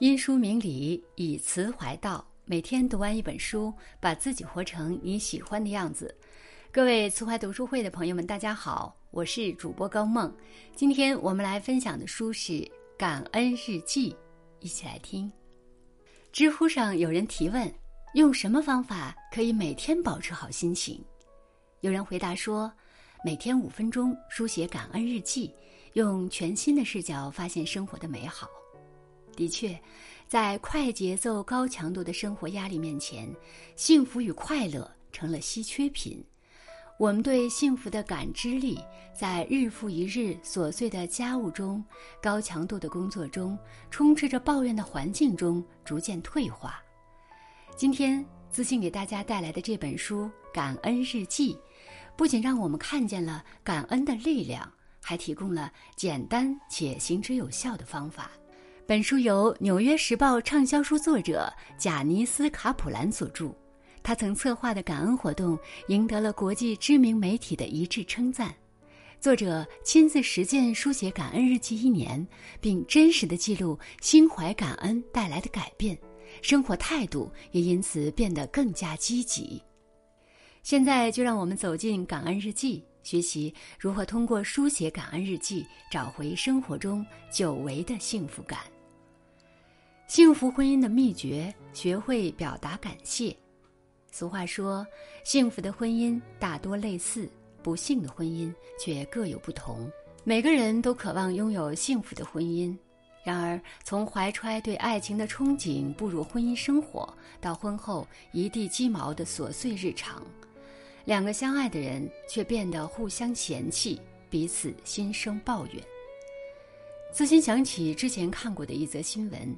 因书明理，以词怀道。每天读完一本书，把自己活成你喜欢的样子。各位慈怀读书会的朋友们，大家好，我是主播高梦。今天我们来分享的书是《感恩日记》，一起来听。知乎上有人提问：用什么方法可以每天保持好心情？有人回答说：每天五分钟书写感恩日记，用全新的视角发现生活的美好。的确，在快节奏、高强度的生活压力面前，幸福与快乐成了稀缺品。我们对幸福的感知力，在日复一日琐碎的家务中、高强度的工作中、充斥着抱怨的环境中，逐渐退化。今天，自信给大家带来的这本书《感恩日记》，不仅让我们看见了感恩的力量，还提供了简单且行之有效的方法。本书由《纽约时报》畅销书作者贾尼斯·卡普兰所著，他曾策划的感恩活动赢得了国际知名媒体的一致称赞。作者亲自实践书写感恩日记一年，并真实的记录心怀感恩带来的改变，生活态度也因此变得更加积极。现在就让我们走进感恩日记，学习如何通过书写感恩日记找回生活中久违的幸福感。幸福婚姻的秘诀：学会表达感谢。俗话说，幸福的婚姻大多类似，不幸的婚姻却各有不同。每个人都渴望拥有幸福的婚姻，然而从怀揣对爱情的憧憬步入婚姻生活，到婚后一地鸡毛的琐碎日常，两个相爱的人却变得互相嫌弃，彼此心生抱怨。自心想起之前看过的一则新闻。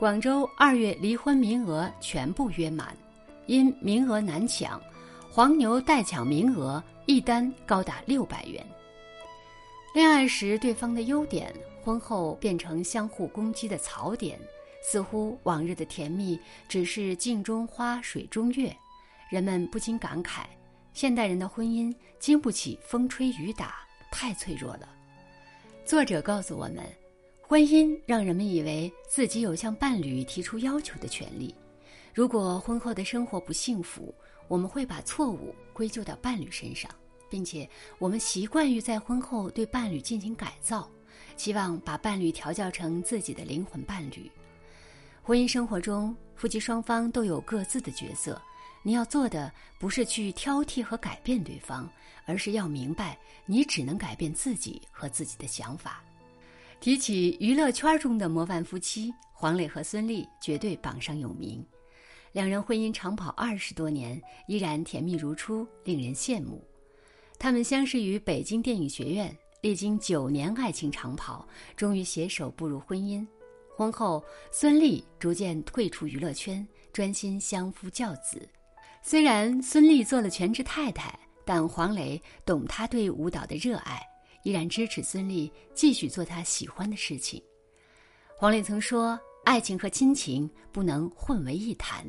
广州二月离婚名额全部约满，因名额难抢，黄牛代抢名额，一单高达六百元。恋爱时对方的优点，婚后变成相互攻击的槽点，似乎往日的甜蜜只是镜中花水中月，人们不禁感慨：现代人的婚姻经不起风吹雨打，太脆弱了。作者告诉我们。婚姻让人们以为自己有向伴侣提出要求的权利。如果婚后的生活不幸福，我们会把错误归咎到伴侣身上，并且我们习惯于在婚后对伴侣进行改造，希望把伴侣调教成自己的灵魂伴侣。婚姻生活中，夫妻双方都有各自的角色。你要做的不是去挑剔和改变对方，而是要明白，你只能改变自己和自己的想法。提起娱乐圈中的模范夫妻，黄磊和孙俪绝对榜上有名。两人婚姻长跑二十多年，依然甜蜜如初，令人羡慕。他们相识于北京电影学院，历经九年爱情长跑，终于携手步入婚姻。婚后，孙俪逐渐退出娱乐圈，专心相夫教子。虽然孙俪做了全职太太，但黄磊懂她对舞蹈的热爱。依然支持孙俪继续做她喜欢的事情。黄磊曾说：“爱情和亲情不能混为一谈，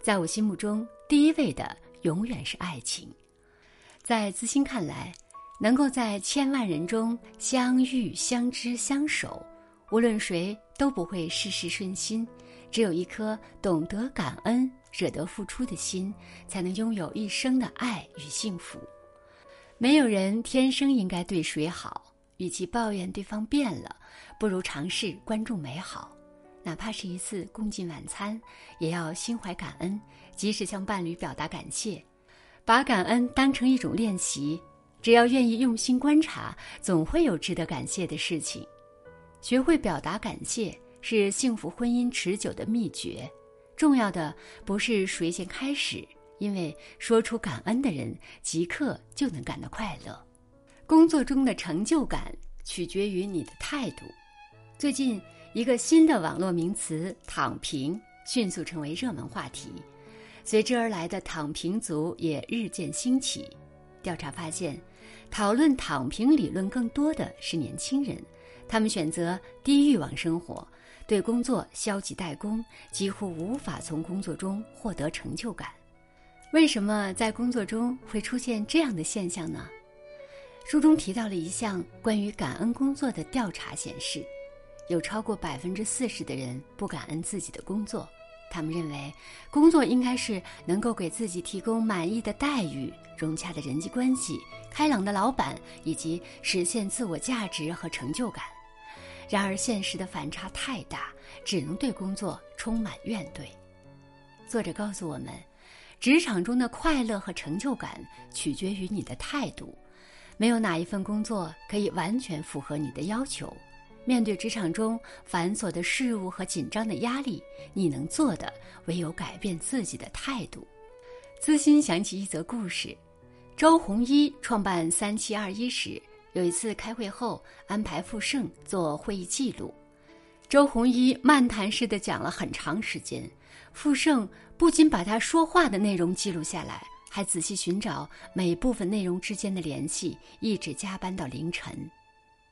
在我心目中，第一位的永远是爱情。”在资兴看来，能够在千万人中相遇、相知、相守，无论谁都不会事事顺心。只有一颗懂得感恩、舍得付出的心，才能拥有一生的爱与幸福。没有人天生应该对谁好，与其抱怨对方变了，不如尝试关注美好。哪怕是一次共进晚餐，也要心怀感恩，及时向伴侣表达感谢，把感恩当成一种练习。只要愿意用心观察，总会有值得感谢的事情。学会表达感谢是幸福婚姻持久的秘诀。重要的不是谁先开始。因为说出感恩的人，即刻就能感到快乐。工作中的成就感取决于你的态度。最近，一个新的网络名词“躺平”迅速成为热门话题，随之而来的“躺平族”也日渐兴起。调查发现，讨论躺平理论更多的是年轻人，他们选择低欲望生活，对工作消极怠工，几乎无法从工作中获得成就感。为什么在工作中会出现这样的现象呢？书中提到了一项关于感恩工作的调查显示，有超过百分之四十的人不感恩自己的工作。他们认为，工作应该是能够给自己提供满意的待遇、融洽的人际关系、开朗的老板，以及实现自我价值和成就感。然而，现实的反差太大，只能对工作充满怨怼。作者告诉我们，职场中的快乐和成就感取决于你的态度，没有哪一份工作可以完全符合你的要求。面对职场中繁琐的事物和紧张的压力，你能做的唯有改变自己的态度。资心想起一则故事：周鸿祎创办三七二一时，有一次开会后安排傅盛做会议记录，周鸿祎漫谈式的讲了很长时间。傅盛不仅把他说话的内容记录下来，还仔细寻找每部分内容之间的联系，一直加班到凌晨。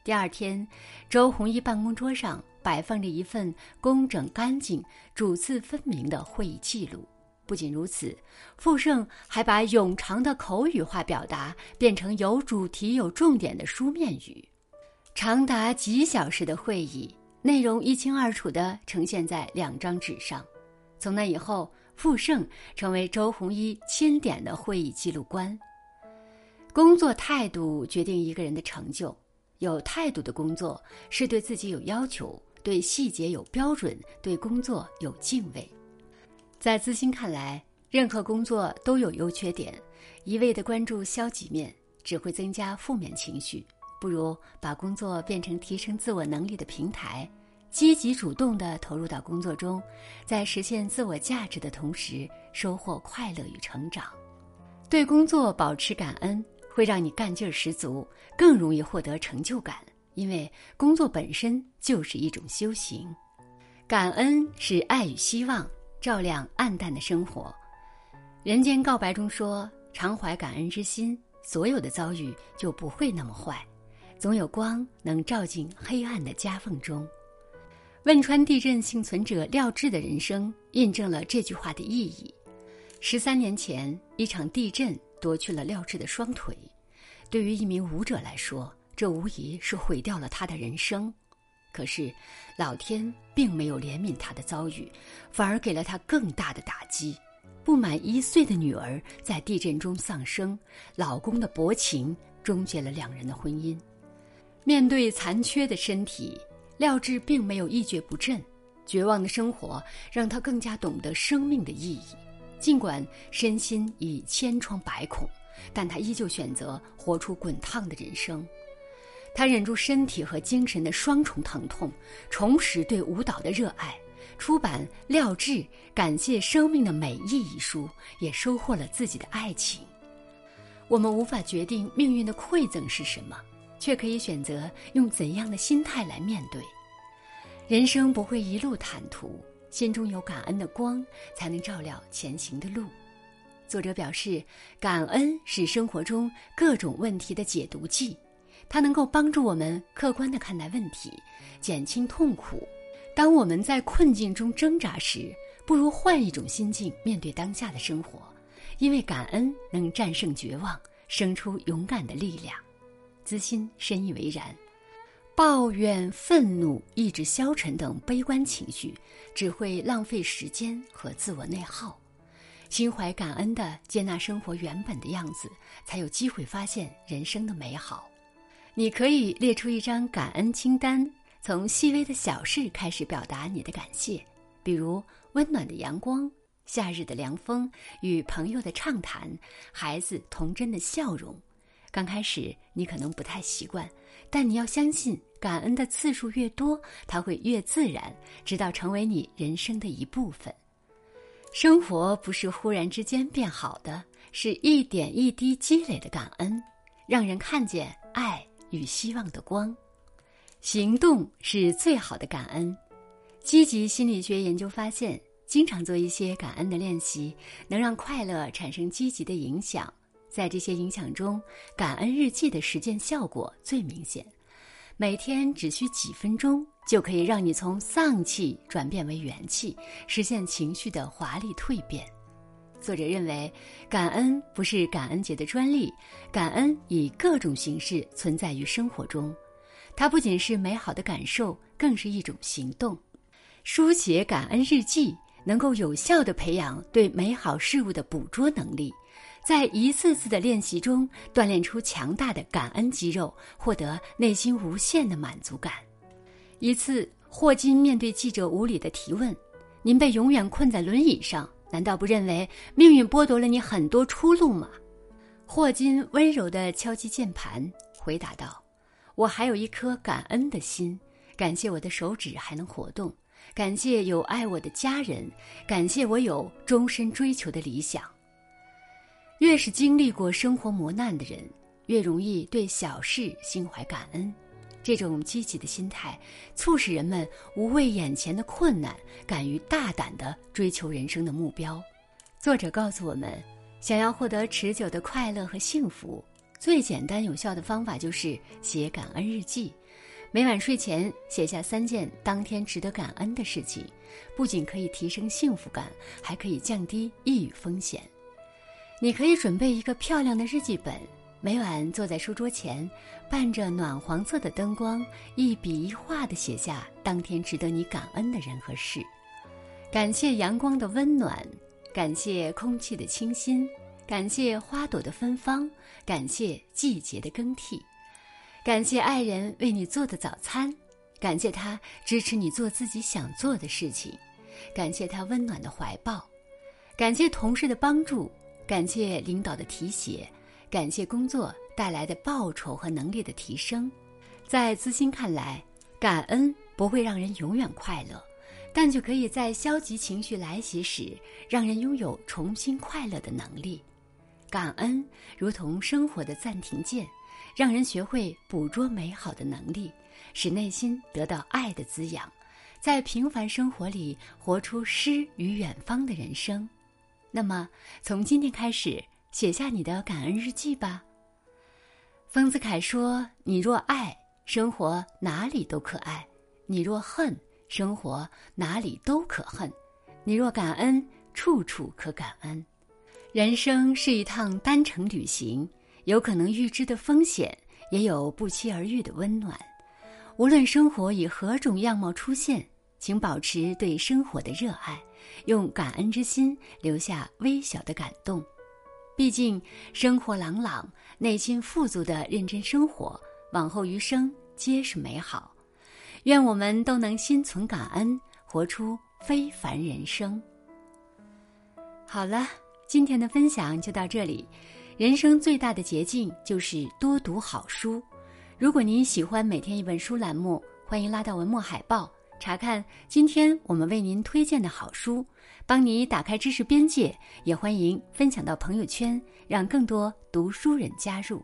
第二天，周鸿祎办公桌上摆放着一份工整干净、主次分明的会议记录。不仅如此，傅盛还把冗长的口语化表达变成有主题、有重点的书面语。长达几小时的会议内容一清二楚地呈现在两张纸上。从那以后，傅盛成为周鸿祎钦点的会议记录官。工作态度决定一个人的成就。有态度的工作是对自己有要求，对细节有标准，对工作有敬畏。在资心看来，任何工作都有优缺点，一味的关注消极面只会增加负面情绪。不如把工作变成提升自我能力的平台，积极主动地投入到工作中，在实现自我价值的同时，收获快乐与成长。对工作保持感恩。会让你干劲儿十足，更容易获得成就感，因为工作本身就是一种修行。感恩是爱与希望，照亮暗淡的生活。人间告白中说：“常怀感恩之心，所有的遭遇就不会那么坏，总有光能照进黑暗的夹缝中。”汶川地震幸存者廖智的人生印证了这句话的意义。十三年前，一场地震。夺去了廖智的双腿，对于一名舞者来说，这无疑是毁掉了他的人生。可是，老天并没有怜悯他的遭遇，反而给了他更大的打击。不满一岁的女儿在地震中丧生，老公的薄情终结了两人的婚姻。面对残缺的身体，廖智并没有一蹶不振。绝望的生活让他更加懂得生命的意义。尽管身心已千疮百孔，但他依旧选择活出滚烫的人生。他忍住身体和精神的双重疼痛，重拾对舞蹈的热爱，出版《廖智感谢生命的美意》一书，也收获了自己的爱情。我们无法决定命运的馈赠是什么，却可以选择用怎样的心态来面对。人生不会一路坦途。心中有感恩的光，才能照亮前行的路。作者表示，感恩是生活中各种问题的解毒剂，它能够帮助我们客观地看待问题，减轻痛苦。当我们在困境中挣扎时，不如换一种心境面对当下的生活，因为感恩能战胜绝望，生出勇敢的力量。资心深以为然。抱怨、愤怒、意志消沉等悲观情绪，只会浪费时间和自我内耗。心怀感恩的接纳生活原本的样子，才有机会发现人生的美好。你可以列出一张感恩清单，从细微的小事开始表达你的感谢，比如温暖的阳光、夏日的凉风、与朋友的畅谈、孩子童真的笑容。刚开始你可能不太习惯。但你要相信，感恩的次数越多，它会越自然，直到成为你人生的一部分。生活不是忽然之间变好的，是一点一滴积累的感恩，让人看见爱与希望的光。行动是最好的感恩。积极心理学研究发现，经常做一些感恩的练习，能让快乐产生积极的影响。在这些影响中，感恩日记的实践效果最明显。每天只需几分钟，就可以让你从丧气转变为元气，实现情绪的华丽蜕变。作者认为，感恩不是感恩节的专利，感恩以各种形式存在于生活中。它不仅是美好的感受，更是一种行动。书写感恩日记能够有效地培养对美好事物的捕捉能力，在一次次的练习中锻炼出强大的感恩肌肉，获得内心无限的满足感。一次，霍金面对记者无理的提问：“您被永远困在轮椅上，难道不认为命运剥夺了你很多出路吗？”霍金温柔地敲击键盘，回答道。我还有一颗感恩的心，感谢我的手指还能活动，感谢有爱我的家人，感谢我有终身追求的理想。越是经历过生活磨难的人，越容易对小事心怀感恩。这种积极的心态，促使人们无畏眼前的困难，敢于大胆地追求人生的目标。作者告诉我们，想要获得持久的快乐和幸福。最简单有效的方法就是写感恩日记，每晚睡前写下三件当天值得感恩的事情，不仅可以提升幸福感，还可以降低抑郁风险。你可以准备一个漂亮的日记本，每晚坐在书桌前，伴着暖黄色的灯光，一笔一画地写下当天值得你感恩的人和事，感谢阳光的温暖，感谢空气的清新。感谢花朵的芬芳，感谢季节的更替，感谢爱人为你做的早餐，感谢他支持你做自己想做的事情，感谢他温暖的怀抱，感谢同事的帮助，感谢领导的提携，感谢工作带来的报酬和能力的提升。在资欣看来，感恩不会让人永远快乐，但却可以在消极情绪来袭时，让人拥有重新快乐的能力。感恩如同生活的暂停键，让人学会捕捉美好的能力，使内心得到爱的滋养，在平凡生活里活出诗与远方的人生。那么，从今天开始，写下你的感恩日记吧。丰子恺说：“你若爱，生活哪里都可爱；你若恨，生活哪里都可恨；你若感恩，处处可感恩。”人生是一趟单程旅行，有可能预知的风险，也有不期而遇的温暖。无论生活以何种样貌出现，请保持对生活的热爱，用感恩之心留下微小的感动。毕竟生活朗朗，内心富足的认真生活，往后余生皆是美好。愿我们都能心存感恩，活出非凡人生。好了。今天的分享就到这里。人生最大的捷径就是多读好书。如果您喜欢每天一本书栏目，欢迎拉到文末海报查看今天我们为您推荐的好书，帮你打开知识边界。也欢迎分享到朋友圈，让更多读书人加入。